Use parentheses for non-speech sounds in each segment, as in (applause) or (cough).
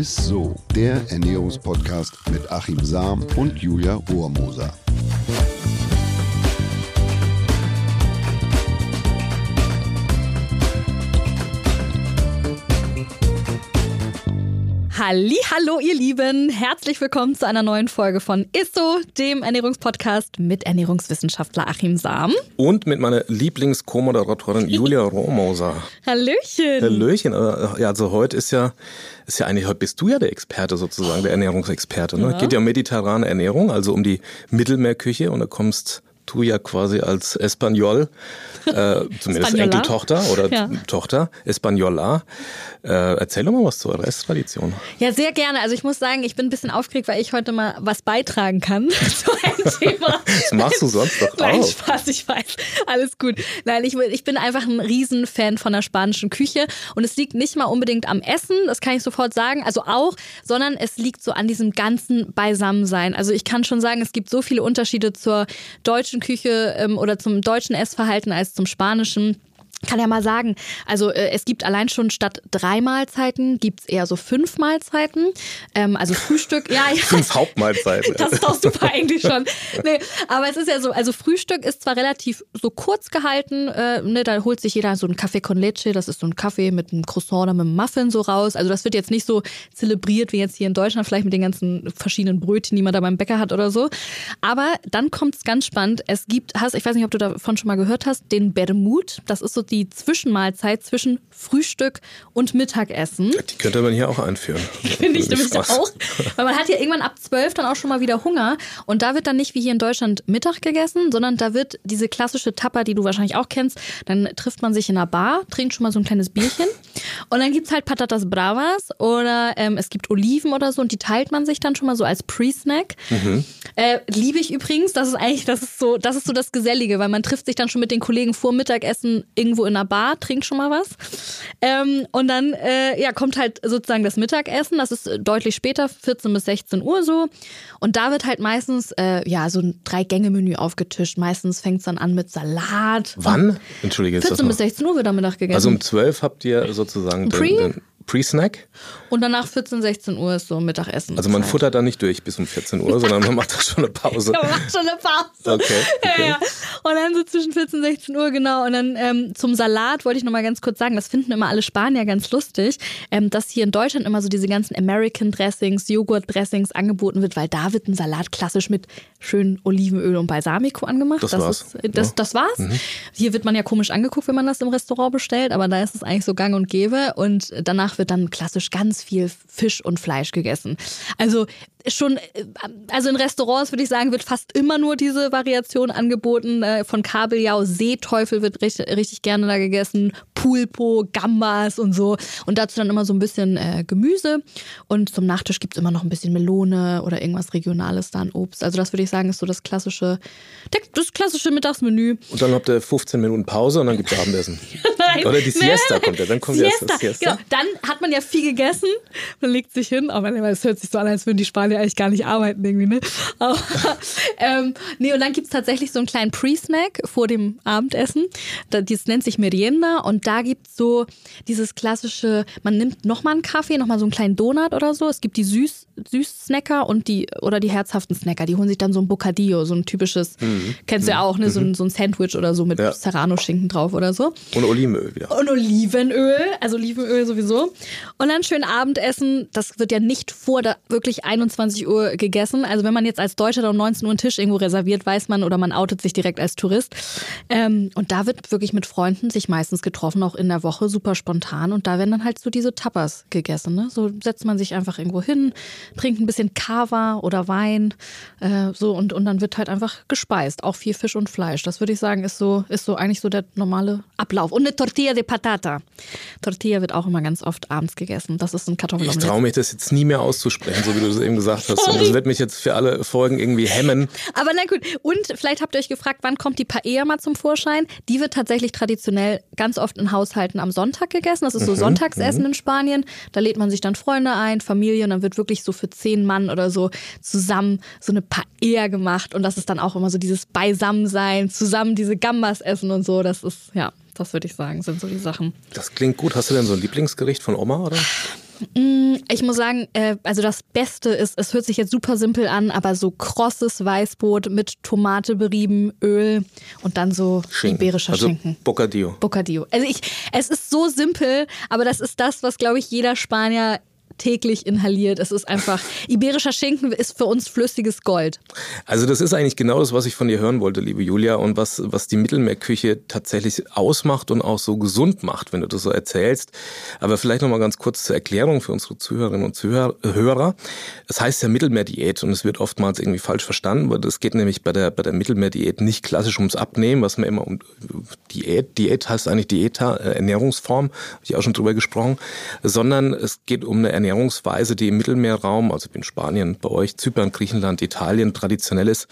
ist so, der Ernährungspodcast mit Achim Sam und Julia Rohrmoser. Hallo ihr Lieben, herzlich willkommen zu einer neuen Folge von ISSO, dem Ernährungspodcast mit Ernährungswissenschaftler Achim Sam. Und mit meiner Lieblings-Co-Moderatorin Julia Rohrmoser. (laughs) Hallöchen. Hallöchen. Ja, also heute ist ja, ist ja eigentlich, heute bist du ja der Experte sozusagen, der Ernährungsexperte. Ne? Ja. Geht ja um mediterrane Ernährung, also um die Mittelmeerküche und da kommst du ja quasi als Espanol, äh, zumindest Enkeltochter oder ja. Tochter, Espanola. Äh, erzähl doch mal was zur Resttradition. Ja, sehr gerne. Also ich muss sagen, ich bin ein bisschen aufgeregt, weil ich heute mal was beitragen kann (laughs) zu einem Thema. das machst du sonst doch Nein, auch. Spaß, ich weiß. Alles gut. Nein, ich, ich bin einfach ein Riesenfan von der spanischen Küche und es liegt nicht mal unbedingt am Essen, das kann ich sofort sagen, also auch, sondern es liegt so an diesem ganzen Beisammensein. Also ich kann schon sagen, es gibt so viele Unterschiede zur deutschen Küche ähm, oder zum deutschen Essverhalten als zum spanischen kann ja mal sagen, also äh, es gibt allein schon statt drei Mahlzeiten gibt es eher so fünf Mahlzeiten. Ähm, also Frühstück, ja, ja. Fünf Hauptmahlzeiten. das ist doch super eigentlich schon. Nee, aber es ist ja so, also Frühstück ist zwar relativ so kurz gehalten, äh, ne, da holt sich jeder so einen Kaffee con leche, das ist so ein Kaffee mit einem Croissant oder mit einem Muffin so raus. Also das wird jetzt nicht so zelebriert wie jetzt hier in Deutschland, vielleicht mit den ganzen verschiedenen Brötchen, die man da beim Bäcker hat oder so. Aber dann kommt es ganz spannend. Es gibt, hast, ich weiß nicht, ob du davon schon mal gehört hast, den Bermud. Das ist so die Zwischenmahlzeit zwischen Frühstück und Mittagessen. Die könnte man hier auch einführen. (laughs) Finde ich nämlich auch. Weil man hat ja irgendwann ab zwölf dann auch schon mal wieder Hunger. Und da wird dann nicht wie hier in Deutschland Mittag gegessen, sondern da wird diese klassische Tapper, die du wahrscheinlich auch kennst, dann trifft man sich in einer Bar, trinkt schon mal so ein kleines Bierchen. Und dann gibt es halt Patatas Bravas oder ähm, es gibt Oliven oder so und die teilt man sich dann schon mal so als Pre-Snack. Mhm. Äh, liebe ich übrigens, das ist eigentlich, das ist so, das ist so das Gesellige, weil man trifft sich dann schon mit den Kollegen vor Mittagessen irgendwo in einer Bar, trinkt schon mal was. Ähm, und dann äh, ja, kommt halt sozusagen das Mittagessen, das ist deutlich später, 14 bis 16 Uhr so. Und da wird halt meistens äh, ja so ein Drei-Gänge-Menü aufgetischt. Meistens fängt es dann an mit Salat. Wann? Entschuldige. 14 bis 16 Uhr wird am Mittag gegessen. Also um 12 habt ihr sozusagen den, den Pre-Snack. Und danach 14, 16 Uhr ist so Mittagessen. Also man futtert da nicht durch bis um 14 Uhr, sondern man macht da schon eine Pause. (laughs) ja, man macht schon eine Pause. Okay. okay. Ja, ja. Und dann so zwischen 14 und 16 Uhr, genau. Und dann ähm, zum Salat wollte ich nochmal ganz kurz sagen, das finden immer alle Spanier ganz lustig, ähm, dass hier in Deutschland immer so diese ganzen American Dressings, Joghurt Dressings angeboten wird, weil da wird ein Salat klassisch mit schön Olivenöl und Balsamico angemacht. Das, das war's. Ist, das, das war's. Mhm. Hier wird man ja komisch angeguckt, wenn man das im Restaurant bestellt, aber da ist es eigentlich so gang und gäbe. Und danach wird dann klassisch ganz viel Fisch und Fleisch gegessen. Also schon, also in Restaurants würde ich sagen, wird fast immer nur diese Variation angeboten. Äh, von Kabeljau, Seeteufel wird richtig, richtig gerne da gegessen, Pulpo, Gambas und so. Und dazu dann immer so ein bisschen äh, Gemüse. Und zum Nachtisch gibt es immer noch ein bisschen Melone oder irgendwas Regionales da an Obst. Also das würde ich sagen, ist so das klassische, das klassische Mittagsmenü. Und dann habt ihr 15 Minuten Pause und dann gibt es Abendessen. (laughs) Nein, oder die Siesta kommt ja, dann kommt Siesta. erst Siesta. Genau, dann hat man ja viel gegessen, man legt sich hin, aber es hört sich so an, als würden die Spanier eigentlich gar nicht arbeiten irgendwie, ne? Aber, (laughs) ähm, nee, und dann gibt es tatsächlich so einen kleinen Pre-Snack vor dem Abendessen. Das nennt sich Merienda und da gibt es so dieses klassische, man nimmt nochmal einen Kaffee, nochmal so einen kleinen Donut oder so. Es gibt die süß, süß Snacker und die, oder die herzhaften Snacker. Die holen sich dann so ein Bocadillo, so ein typisches, mhm. kennst du ja auch, ne? Mhm. So, ein, so ein Sandwich oder so mit ja. Serrano-Schinken drauf oder so. Und Olivenöl wieder. Und Olivenöl, also Olivenöl sowieso. Und dann schön Abendessen. Das wird ja nicht vor der wirklich 21 Uhr gegessen. Also wenn man jetzt als Deutscher um 19 Uhr einen Tisch irgendwo reserviert, weiß man oder man outet sich direkt als Tourist. Ähm, und da wird wirklich mit Freunden sich meistens getroffen, auch in der Woche, super spontan. Und da werden dann halt so diese Tapas gegessen. Ne? So setzt man sich einfach irgendwo hin, trinkt ein bisschen Kava oder Wein, äh, so und, und dann wird halt einfach gespeist. Auch viel Fisch und Fleisch. Das würde ich sagen, ist so, ist so eigentlich so der normale Ablauf. Und eine Tortilla de Patata. Tortilla wird auch immer ganz oft abends gegessen. Das ist ein Kartoffel. Ich traue mich das jetzt nie mehr auszusprechen, so wie du es eben gesagt hast. Und das wird mich jetzt für alle Folgen irgendwie hemmen. Aber na gut. Und vielleicht habt ihr euch gefragt, wann kommt die Paella mal zum Vorschein? Die wird tatsächlich traditionell ganz oft in Haushalten am Sonntag gegessen. Das ist so mhm, Sonntagsessen mhm. in Spanien. Da lädt man sich dann Freunde ein, Familie und dann wird wirklich so für zehn Mann oder so zusammen so eine Paella gemacht. Und das ist dann auch immer so dieses Beisammensein, zusammen diese Gambas essen und so. Das ist, ja, das würde ich sagen, sind so die Sachen. Das klingt gut. Hast du denn so ein Lieblingsgericht von Oma, oder? Mm, ich muss sagen, äh, also das Beste ist, es hört sich jetzt super simpel an, aber so krosses Weißbrot mit Tomate berieben, Öl und dann so Schinken. iberischer also Schinken. Bocadillo. Bocadillo. Also ich, es ist so simpel, aber das ist das, was, glaube ich, jeder Spanier täglich inhaliert. Es ist einfach, iberischer Schinken ist für uns flüssiges Gold. Also das ist eigentlich genau das, was ich von dir hören wollte, liebe Julia, und was, was die Mittelmeerküche tatsächlich ausmacht und auch so gesund macht, wenn du das so erzählst. Aber vielleicht nochmal ganz kurz zur Erklärung für unsere Zuhörerinnen und Zuhörer. Es heißt ja Mittelmeerdiät und es wird oftmals irgendwie falsch verstanden, weil es geht nämlich bei der, bei der Mittelmeerdiät nicht klassisch ums Abnehmen, was man immer um Diät, Diät heißt eigentlich Dieta, äh, Ernährungsform, habe ich auch schon drüber gesprochen, sondern es geht um eine Ernährung Ernährungsweise, die im Mittelmeerraum, also in Spanien, bei euch, Zypern, Griechenland, Italien traditionell ist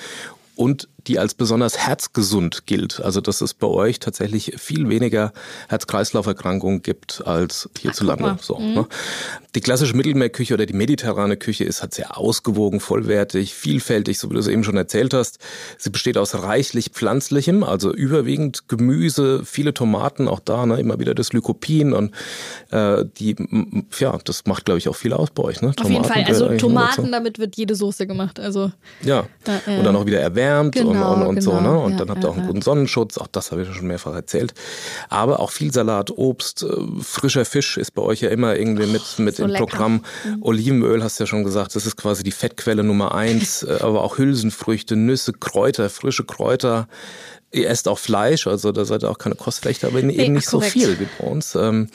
und die als besonders herzgesund gilt. Also dass es bei euch tatsächlich viel weniger Herz-Kreislauf-Erkrankungen gibt als hierzulande. Ach, so, mhm. ne? Die klassische Mittelmeerküche oder die mediterrane Küche ist halt sehr ausgewogen, vollwertig, vielfältig, so wie du es eben schon erzählt hast. Sie besteht aus reichlich pflanzlichem, also überwiegend Gemüse, viele Tomaten, auch da ne, immer wieder das Lycopin und äh, die, ja, das macht glaube ich auch viel aus bei euch. Ne? Auf jeden Fall, also Tomaten, damit wird jede Soße gemacht. Also ja, äh, und dann auch wieder erwärmt genau, und, und, und genau. so. Ne? Und Ja, dann habt ihr ja, auch einen guten Sonnenschutz, auch das habe ich ja schon mehrfach erzählt. Aber auch viel Salat, Obst, äh, frischer Fisch ist bei euch ja immer irgendwie mit, mit so im lecker. Programm. Olivenöl hast du ja schon gesagt, das ist quasi die Fettquelle Nummer eins, (laughs) äh, aber auch Hülsenfrüchte, Nüsse, Kräuter, frische Kräuter. Ihr esst auch Fleisch, also da seid ihr auch keine Kostflechte, aber eben nicht so korrekt. viel wie bei uns. Ähm,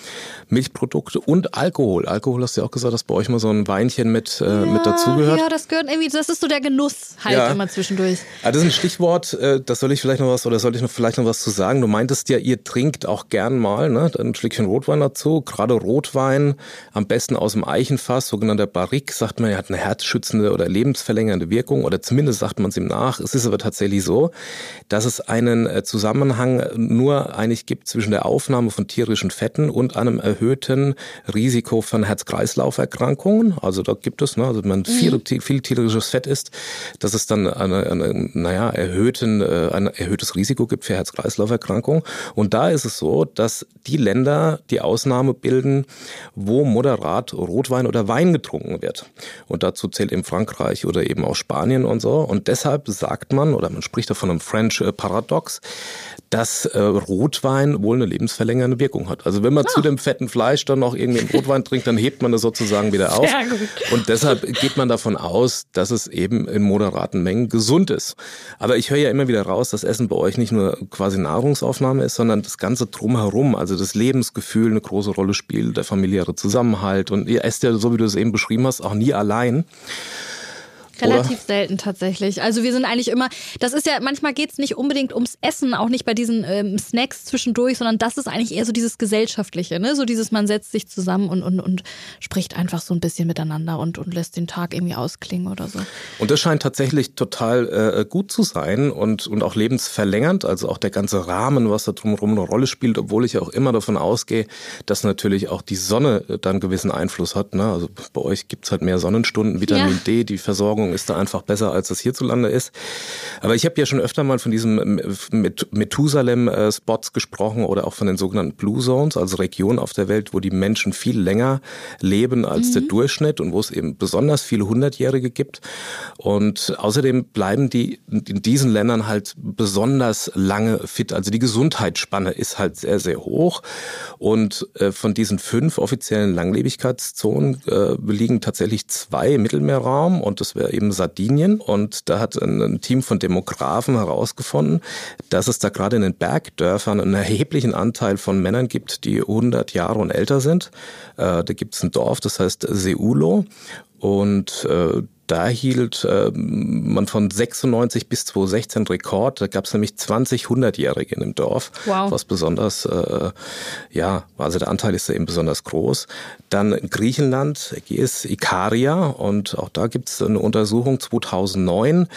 Milchprodukte und Alkohol. Alkohol hast du ja auch gesagt, dass bei euch mal so ein Weinchen mit, äh, mit dazugehört. Ja, das gehört irgendwie, das ist so der Genuss halt Ja. immer zwischendurch. Ah, das ist ein Stichwort, äh, das soll ich vielleicht noch was oder soll ich noch vielleicht noch was zu sagen? Du meintest ja, ihr trinkt auch gern mal, ne? Dann ein Schlückchen Rotwein dazu, gerade Rotwein, am besten aus dem Eichenfass, sogenannter Barrique, sagt man, er hat eine herzschützende oder lebensverlängernde Wirkung oder zumindest sagt man es ihm nach. Es ist aber tatsächlich so, dass es einen äh, Zusammenhang nur eigentlich gibt zwischen der Aufnahme von tierischen Fetten und einem erhöhten Risiko von Herz-Kreislauf-Erkrankungen. Also da gibt es, ne, also wenn man viel, viel tierisches Fett isst, dass es dann eine, eine naja, erhöhten, äh, ein erhöhtes Risiko gibt für Herz-Kreislauf-Erkrankungen. Und da ist es so, dass die Länder die Ausnahme bilden, wo moderat Rotwein oder Wein getrunken wird. Und dazu zählt eben Frankreich oder eben auch Spanien und so. Und deshalb sagt man, oder man spricht da von einem French äh, Paradox, dass äh, Rotwein wohl eine lebensverlängernde Wirkung hat. Also wenn man zu dem fetten Fleisch dann noch irgendwie einen Rotwein trinkt, dann hebt man das sozusagen wieder auf. Und deshalb geht man davon aus, dass es eben in moderaten Mengen gesund ist. Aber ich höre ja immer wieder raus, dass Essen bei euch nicht nur quasi Nahrungsaufnahme ist, sondern das ganze drumherum, also das Lebensgefühl eine große Rolle spielt, der familiäre Zusammenhalt. Und ihr esst ja, so wie du es eben beschrieben hast, auch nie allein. Relativ selten tatsächlich. Also wir sind eigentlich immer, das ist ja, manchmal geht es nicht unbedingt ums Essen, auch nicht bei diesen ähm, Snacks zwischendurch, sondern das ist eigentlich eher so dieses Gesellschaftliche, ne? So dieses, man setzt sich zusammen und, und, und spricht einfach so ein bisschen miteinander und, und lässt den Tag irgendwie ausklingen oder so. Und das scheint tatsächlich total äh, gut zu sein und, und auch lebensverlängernd. Also auch der ganze Rahmen, was da drumherum eine Rolle spielt, obwohl ich ja auch immer davon ausgehe, dass natürlich auch die Sonne äh, dann gewissen Einfluss hat. Ne? Also bei euch gibt's halt mehr Sonnenstunden, Vitamin Ja. D, die Versorgung ist da einfach besser, als es hierzulande ist. Aber ich habe ja schon öfter mal von diesen Met- Methusalem-Spots gesprochen oder auch von den sogenannten Blue Zones, also Regionen auf der Welt, wo die Menschen viel länger leben als der Durchschnitt und wo es eben besonders viele Hundertjährige gibt. Und außerdem bleiben die in diesen Ländern halt besonders lange fit. Also die Gesundheitsspanne ist halt sehr, sehr hoch. Und äh, von diesen fünf offiziellen Langlebigkeitszonen äh, liegen tatsächlich zwei im Mittelmeerraum und das wäre eben Sardinien. Und da hat ein, ein Team von Demografen herausgefunden, dass es da gerade in den Bergdörfern einen erheblichen Anteil von Männern gibt, die 100 Jahre und älter sind. Äh, da gibt es ein Dorf, das heißt Seulo. Und äh, da hielt äh, man von 96 bis 2016 Rekord. Da gab es nämlich 20 Hundertjährige in dem Dorf, Wow. was besonders, äh, ja, also der Anteil ist da eben besonders groß. Dann Griechenland, Ägäis, Ikaria und auch da gibt es eine Untersuchung 2009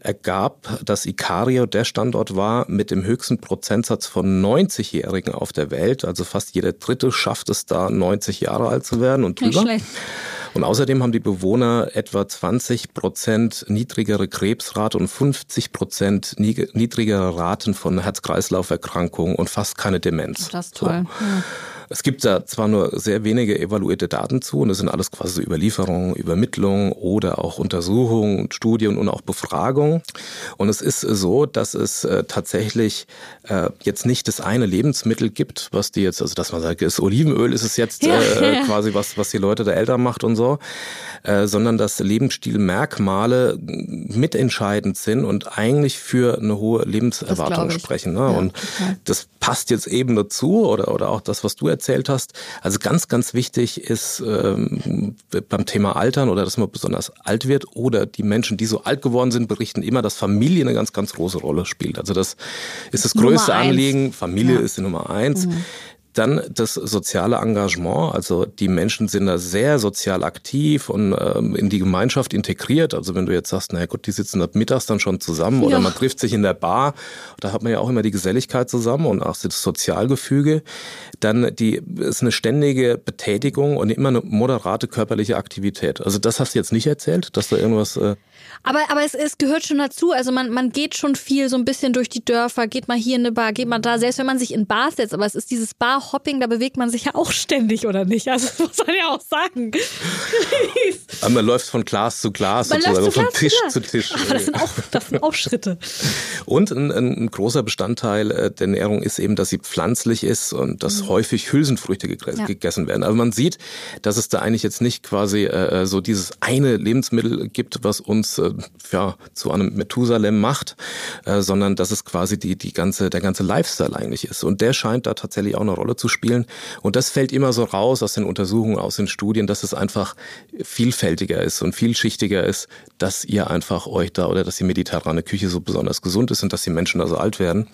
ergab, dass Ikaria der Standort war mit dem höchsten Prozentsatz von 90-Jährigen auf der Welt. Also fast jeder Dritte schafft es da 90 Jahre alt zu werden und Nicht drüber. schlecht. Und außerdem haben die Bewohner etwa 20 Prozent niedrigere Krebsrate und 50 Prozent niedrigere Raten von Herz-Kreislauf-Erkrankungen und fast keine Demenz. Das ist So. toll. Ja. Es gibt da zwar nur sehr wenige evaluierte Daten zu und das sind alles quasi Überlieferungen, Übermittlungen oder auch Untersuchungen, Studien und auch Befragungen. Und es ist so, dass es äh, tatsächlich äh, jetzt nicht das eine Lebensmittel gibt, was die jetzt, also dass man sagt, das Olivenöl ist es jetzt ja, äh, ja. (laughs) quasi was, was die Leute der älter macht und so, äh, sondern dass Lebensstilmerkmale mitentscheidend sind und eigentlich für eine hohe Lebenserwartung sprechen. Ne? Ja, und okay. das passt jetzt eben dazu oder, oder auch das, was du erzählt hast. Also ganz, ganz wichtig ist ähm, beim Thema Altern oder dass man besonders alt wird oder die Menschen, die so alt geworden sind, berichten immer, dass Familie eine ganz, ganz große Rolle spielt. Also das ist das größte Anliegen. Familie ja. ist die Nummer eins. Mhm. Dann das soziale Engagement, also die Menschen sind da sehr sozial aktiv und ähm, in die Gemeinschaft integriert. Also wenn du jetzt sagst, naja gut, die sitzen ab mittags dann schon zusammen ja. oder man trifft sich in der Bar, da hat man ja auch immer die Geselligkeit zusammen und auch das Sozialgefüge. Dann die ist eine ständige Betätigung und immer eine moderate körperliche Aktivität. Also das hast du jetzt nicht erzählt, dass da irgendwas... Äh aber, aber es, es gehört schon dazu. Also man, man geht schon viel so ein bisschen durch die Dörfer, geht mal hier in eine Bar, geht mal da, selbst wenn man sich in Bars setzt, aber es ist dieses Bar-Hopping, da bewegt man sich ja auch ständig, oder nicht? Also das muss man ja auch sagen. aber man läuft von Glas zu Glas, man sozusagen, von Tisch zu, zu Tisch. Aber das sind auch, das sind auch Schritte. Und ein, ein, großer Bestandteil äh, der Ernährung ist eben, dass sie pflanzlich ist und dass mhm. häufig Hülsenfrüchte gegessen ja. werden. Also man sieht, dass es da eigentlich jetzt nicht quasi äh, äh, so dieses eine Lebensmittel gibt, was uns äh, ja, zu einem Methusalem macht, äh, sondern dass es quasi die, die ganze, der ganze Lifestyle eigentlich ist. Und der scheint da tatsächlich auch eine Rolle zu spielen. Und das fällt immer so raus aus den Untersuchungen, aus den Studien, dass es einfach vielfältiger ist und vielschichtiger ist, dass ihr einfach euch da oder dass die mediterrane Küche so besonders gesund ist und dass die Menschen da so alt werden.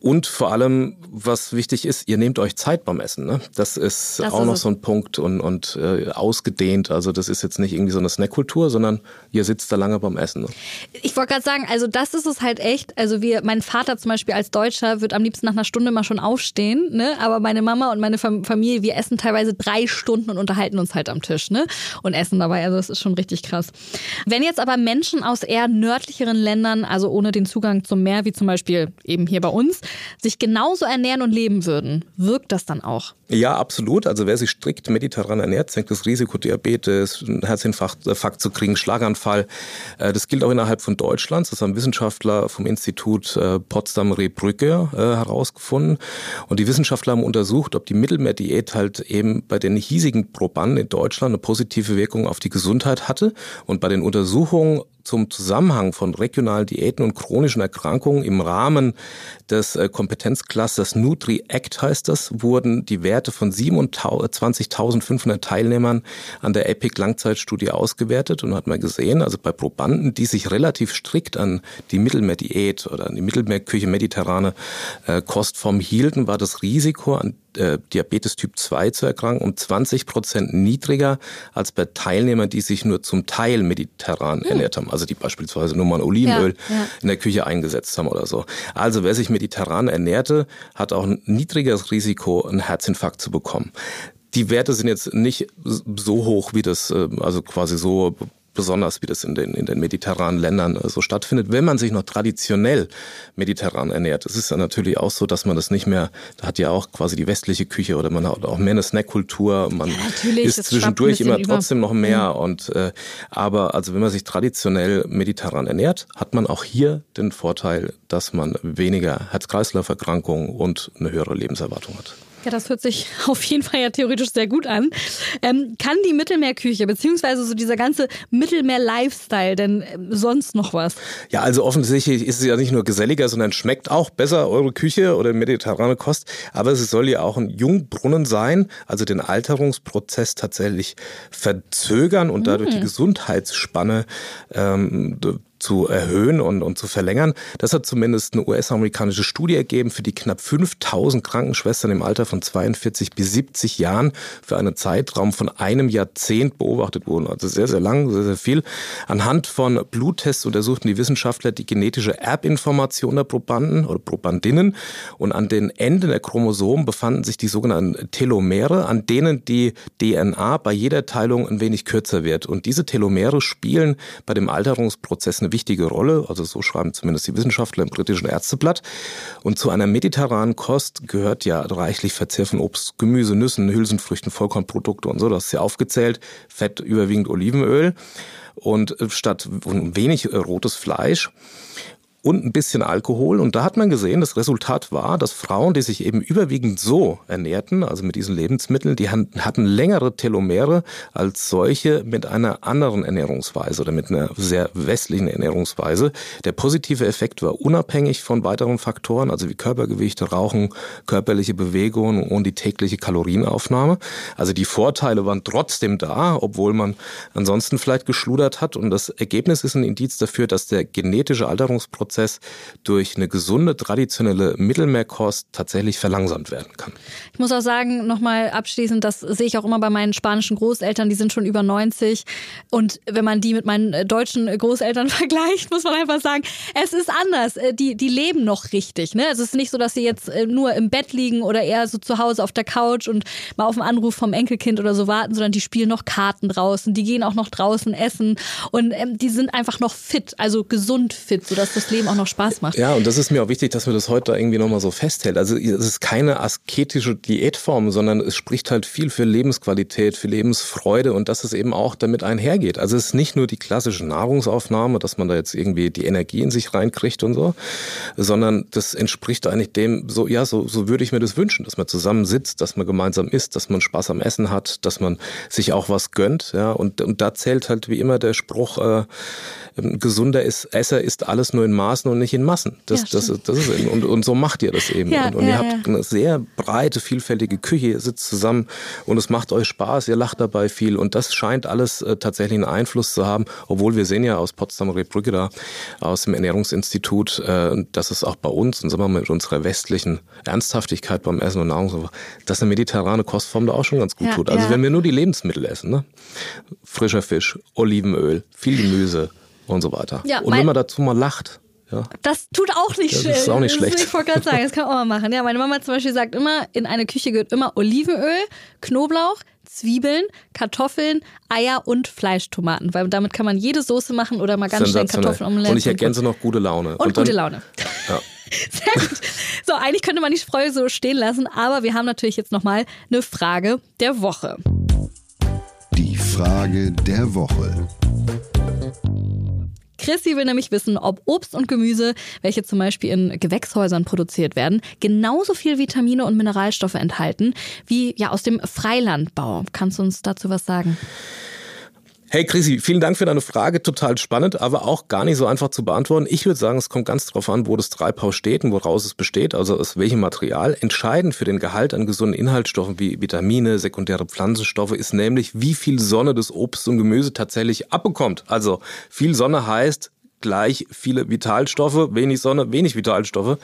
Und vor allem, was wichtig ist, ihr nehmt euch Zeit beim Essen. Ne? Das ist das auch ist noch es. so ein Punkt und, und äh, ausgedehnt. Also das ist jetzt nicht irgendwie so eine Snackkultur, sondern ihr sitzt da lange beim Essen. Ne? Ich wollte gerade sagen, also das ist es halt echt. Also wir, mein Vater zum Beispiel als Deutscher wird am liebsten nach einer Stunde mal schon aufstehen, ne? aber meine Mama und meine Familie, wir essen teilweise drei Stunden und unterhalten uns halt am Tisch ne? und essen dabei. Also das ist schon richtig krass. Wenn jetzt aber Menschen aus eher nördlicheren Ländern, also ohne den Zugang zum Meer, wie zum Beispiel eben hier bei uns, sich genauso ernähren und leben würden, wirkt das dann auch? Ja, absolut. Also wer sich strikt mediterran ernährt, senkt das Risiko Diabetes, Herzinfarkt äh, zu kriegen, Schlaganfall. Äh, das gilt auch innerhalb von Deutschlands. Das haben Wissenschaftler vom Institut äh, Potsdam-Rehbrücke herausgefunden. Und die Wissenschaftler haben untersucht, ob die Mittelmeerdiät halt eben bei den hiesigen Probanden in Deutschland eine positive Wirkung auf die Gesundheit hatte. Und bei den Untersuchungen zum Zusammenhang von regionalen Diäten und chronischen Erkrankungen im Rahmen des äh, Kompetenzclusters Nutri-Act heißt das, wurden die Werte von 27.500 Teilnehmern an der EPIC-Langzeitstudie ausgewertet und hat man gesehen, also bei Probanden, die sich relativ strikt an die Mittelmeerdiät oder an die Mittelmeerküche mediterrane äh, Kostform hielten, war das Risiko an äh, Diabetes Typ 2 zu erkranken, um 20 Prozent niedriger als bei Teilnehmern, die sich nur zum Teil mediterran hm. ernährt haben, also die beispielsweise nur mal Olivenöl ja, ja. in der Küche eingesetzt haben oder so. Also wer sich mediterran ernährte, hat auch ein niedrigeres Risiko, einen Herzinfarkt zu bekommen. Die Werte sind jetzt nicht so hoch, wie das, äh, also quasi so besonders wie das in den, in den mediterranen Ländern äh, so stattfindet, wenn man sich noch traditionell mediterran ernährt. Es ist ja natürlich auch so, dass man das nicht mehr, da hat ja auch quasi die westliche Küche oder man hat auch mehr eine Snackkultur, man ja, isst zwischendurch immer trotzdem noch mehr. Mhm. Und äh, aber also wenn man sich traditionell mediterran ernährt, hat man auch hier den Vorteil, dass man weniger Herz-Kreislauf-Erkrankungen und eine höhere Lebenserwartung hat. Ja, das hört sich (laughs) auf jeden Fall ja theoretisch sehr gut an. Ähm, kann die Mittelmeerküche beziehungsweise so dieser ganze Mittelmeer-Lifestyle denn äh, sonst noch was? Ja, also offensichtlich ist es ja nicht nur geselliger, sondern schmeckt auch besser eure Küche oder mediterrane Kost. Aber es soll ja auch ein Jungbrunnen sein, also den Alterungsprozess tatsächlich verzögern und dadurch mhm. die Gesundheitsspanne ähm, zu erhöhen und, und zu verlängern. Das hat zumindest eine US-amerikanische Studie ergeben, für die knapp 5000 Krankenschwestern im Alter von 42 bis 70 Jahren für einen Zeitraum von einem Jahrzehnt beobachtet wurden. Also sehr, sehr lang, sehr, sehr viel. Anhand von Bluttests untersuchten die Wissenschaftler die genetische Erbinformation der Probanden oder Probandinnen und an den Enden der Chromosomen befanden sich die sogenannten Telomere, an denen die DNA bei jeder Teilung ein wenig kürzer wird. Und diese Telomere spielen bei dem Alterungsprozess eine wichtige Rolle, also so schreiben zumindest die Wissenschaftler im britischen Ärzteblatt. Und zu einer mediterranen Kost gehört ja reichlich Verzehr von Obst, Gemüse, Nüssen, Hülsenfrüchten, Vollkornprodukte und so, das ist ja aufgezählt, Fett, überwiegend Olivenöl. Und äh, statt wenig äh, rotes Fleisch und ein bisschen Alkohol. Und da hat man gesehen, das Resultat war, dass Frauen, die sich eben überwiegend so ernährten, also mit diesen Lebensmitteln, die hatten längere Telomere als solche mit einer anderen Ernährungsweise oder mit einer sehr westlichen Ernährungsweise. Der positive Effekt war unabhängig von weiteren Faktoren, also wie Körpergewicht, Rauchen, körperliche Bewegung und die tägliche Kalorienaufnahme. Also die Vorteile waren trotzdem da, obwohl man ansonsten vielleicht geschludert hat. Und das Ergebnis ist ein Indiz dafür, dass der genetische Alterungsprozess Prozess durch eine gesunde, traditionelle Mittelmeerkost tatsächlich verlangsamt werden kann. Ich muss auch sagen, nochmal abschließend, das sehe ich auch immer bei meinen spanischen Großeltern, die sind schon über 90. Und wenn man die mit meinen äh, deutschen Großeltern (laughs) vergleicht, muss man einfach sagen, es ist anders. Äh, die, die leben noch richtig. Ne? Also es ist nicht so, dass sie jetzt äh, nur im Bett liegen oder eher so zu Hause auf der Couch und mal auf einen Anruf vom Enkelkind oder so warten, sondern die spielen noch Karten draußen, die gehen auch noch draußen essen und ähm, die sind einfach noch fit, also gesund fit, sodass das Leben Leben auch noch Spaß macht. Ja, und das ist mir auch wichtig, dass man das heute irgendwie nochmal so festhält. Also es ist keine asketische Diätform, sondern es spricht halt viel für Lebensqualität, für Lebensfreude und dass es eben auch damit einhergeht. Also es ist nicht nur die klassische Nahrungsaufnahme, dass man da jetzt irgendwie die Energie in sich reinkriegt und so, sondern das entspricht eigentlich dem, so ja, so, so würde ich mir das wünschen, dass man zusammen sitzt, dass man gemeinsam isst, dass man Spaß am Essen hat, dass man sich auch was gönnt. Ja, und, und da zählt halt wie immer der Spruch, äh, gesunder ist, Esser ist alles nur in Maßen und nicht in Massen. Das, ja, das, das ist eben, und, und so macht ihr das eben. Ja, und, und ja, ihr habt eine sehr breite, vielfältige Küche, ihr sitzt zusammen und es macht euch Spaß, ihr lacht dabei viel und das scheint alles äh, tatsächlich einen Einfluss zu haben, obwohl wir sehen ja aus Potsdamer Rebrücke da, aus dem Ernährungsinstitut, äh, dass es auch bei uns, und sagen wir mal mit unserer westlichen Ernsthaftigkeit beim Essen und Nahrung, dass eine mediterrane Kostform da auch schon ganz gut tut. Also wenn wir nur die Lebensmittel essen, ne? frischer Fisch, Olivenöl, viel Gemüse, und so weiter. Ja, und wenn man dazu mal lacht. Ja. Das tut auch nicht schlecht. Das ist auch nicht schlecht. Ich wollte gerade sagen, das kann man auch mal machen. Ja, meine Mama zum Beispiel sagt immer, in eine Küche gehört immer Olivenöl, Knoblauch, Zwiebeln, Kartoffeln, Eier und Fleischtomaten, weil damit kann man jede Soße machen oder mal ganz schnell Kartoffelomelette. Und ich ergänze noch gute Laune. Und, und gute Laune. Ja. (laughs) Sehr gut. So, eigentlich könnte man die Spreu so stehen lassen, aber wir haben natürlich jetzt nochmal eine Frage der Woche. Die Frage der Woche. Chrissy will nämlich wissen, ob Obst und Gemüse, welche zum Beispiel in Gewächshäusern produziert werden, genauso viel Vitamine und Mineralstoffe enthalten wie ja aus dem Freilandbau. Kannst du uns dazu was sagen? Hey Chrissy, vielen Dank für deine Frage. Total spannend, aber auch gar nicht so einfach zu beantworten. Ich würde sagen, es kommt ganz darauf an, wo das Treibhaus steht und woraus es besteht, also aus welchem Material. Entscheidend für den Gehalt an gesunden Inhaltsstoffen wie Vitamine, sekundäre Pflanzenstoffe ist nämlich, wie viel Sonne das Obst und Gemüse tatsächlich abbekommt. Also viel Sonne heißt, gleich viele Vitalstoffe, wenig Sonne, wenig Vitalstoffe.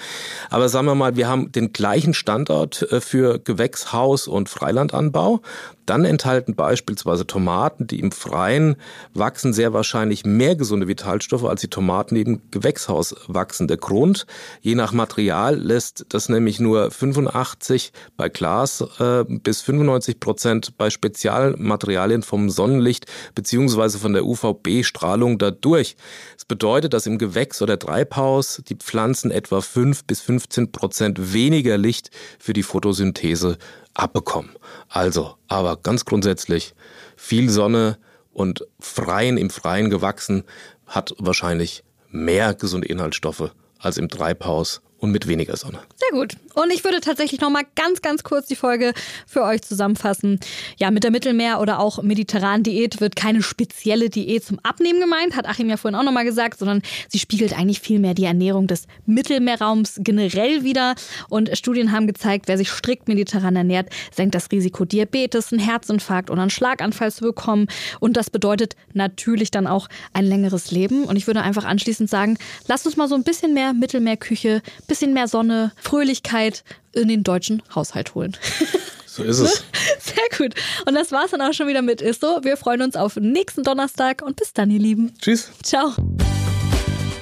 Aber sagen wir mal, wir haben den gleichen Standort äh, für Gewächshaus und Freilandanbau. Dann enthalten beispielsweise Tomaten, die im Freien wachsen, sehr wahrscheinlich mehr gesunde Vitalstoffe als die Tomaten, die im Gewächshaus wachsen. Der Grund, je nach Material lässt das nämlich nur 85 bei Glas äh, bis 95 Prozent bei Spezialmaterialien vom Sonnenlicht beziehungsweise von der UVB-Strahlung dadurch. Das bedeutet, dass im Gewächs- oder Treibhaus die Pflanzen etwa 5 bis 15 Prozent weniger Licht für die Photosynthese abbekommen. Also, aber ganz grundsätzlich, viel Sonne und Freien im Freien gewachsen hat wahrscheinlich mehr gesunde Inhaltsstoffe als im Treibhaus und mit weniger Sonne. Sehr gut. Und ich würde tatsächlich noch mal ganz, ganz kurz die Folge für euch zusammenfassen. Ja, mit der Mittelmeer- oder auch mediterranen Diät wird keine spezielle Diät zum Abnehmen gemeint, hat Achim ja vorhin auch noch mal gesagt, sondern sie spiegelt eigentlich vielmehr die Ernährung des Mittelmeerraums generell wieder. Und Studien haben gezeigt, wer sich strikt mediterran ernährt, senkt das Risiko, Diabetes, einen Herzinfarkt oder einen Schlaganfall zu bekommen. Und das bedeutet natürlich dann auch ein längeres Leben. Und ich würde einfach anschließend sagen, lasst uns mal so ein bisschen mehr Mittelmeerküche bisschen mehr Sonne, Fröhlichkeit in den deutschen Haushalt holen. (laughs) So ist es. Sehr gut. Und das war's dann auch schon wieder mit Ist Wir freuen uns auf nächsten Donnerstag und bis dann, ihr Lieben. Tschüss. Ciao.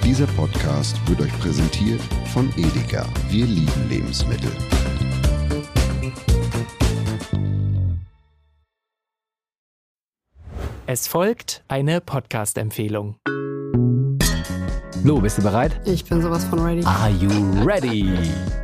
Dieser Podcast wird euch präsentiert von Edeka. Wir lieben Lebensmittel. Es folgt eine Podcast-Empfehlung. Lu, bist du bereit? Ich bin sowas von ready. Are you ready?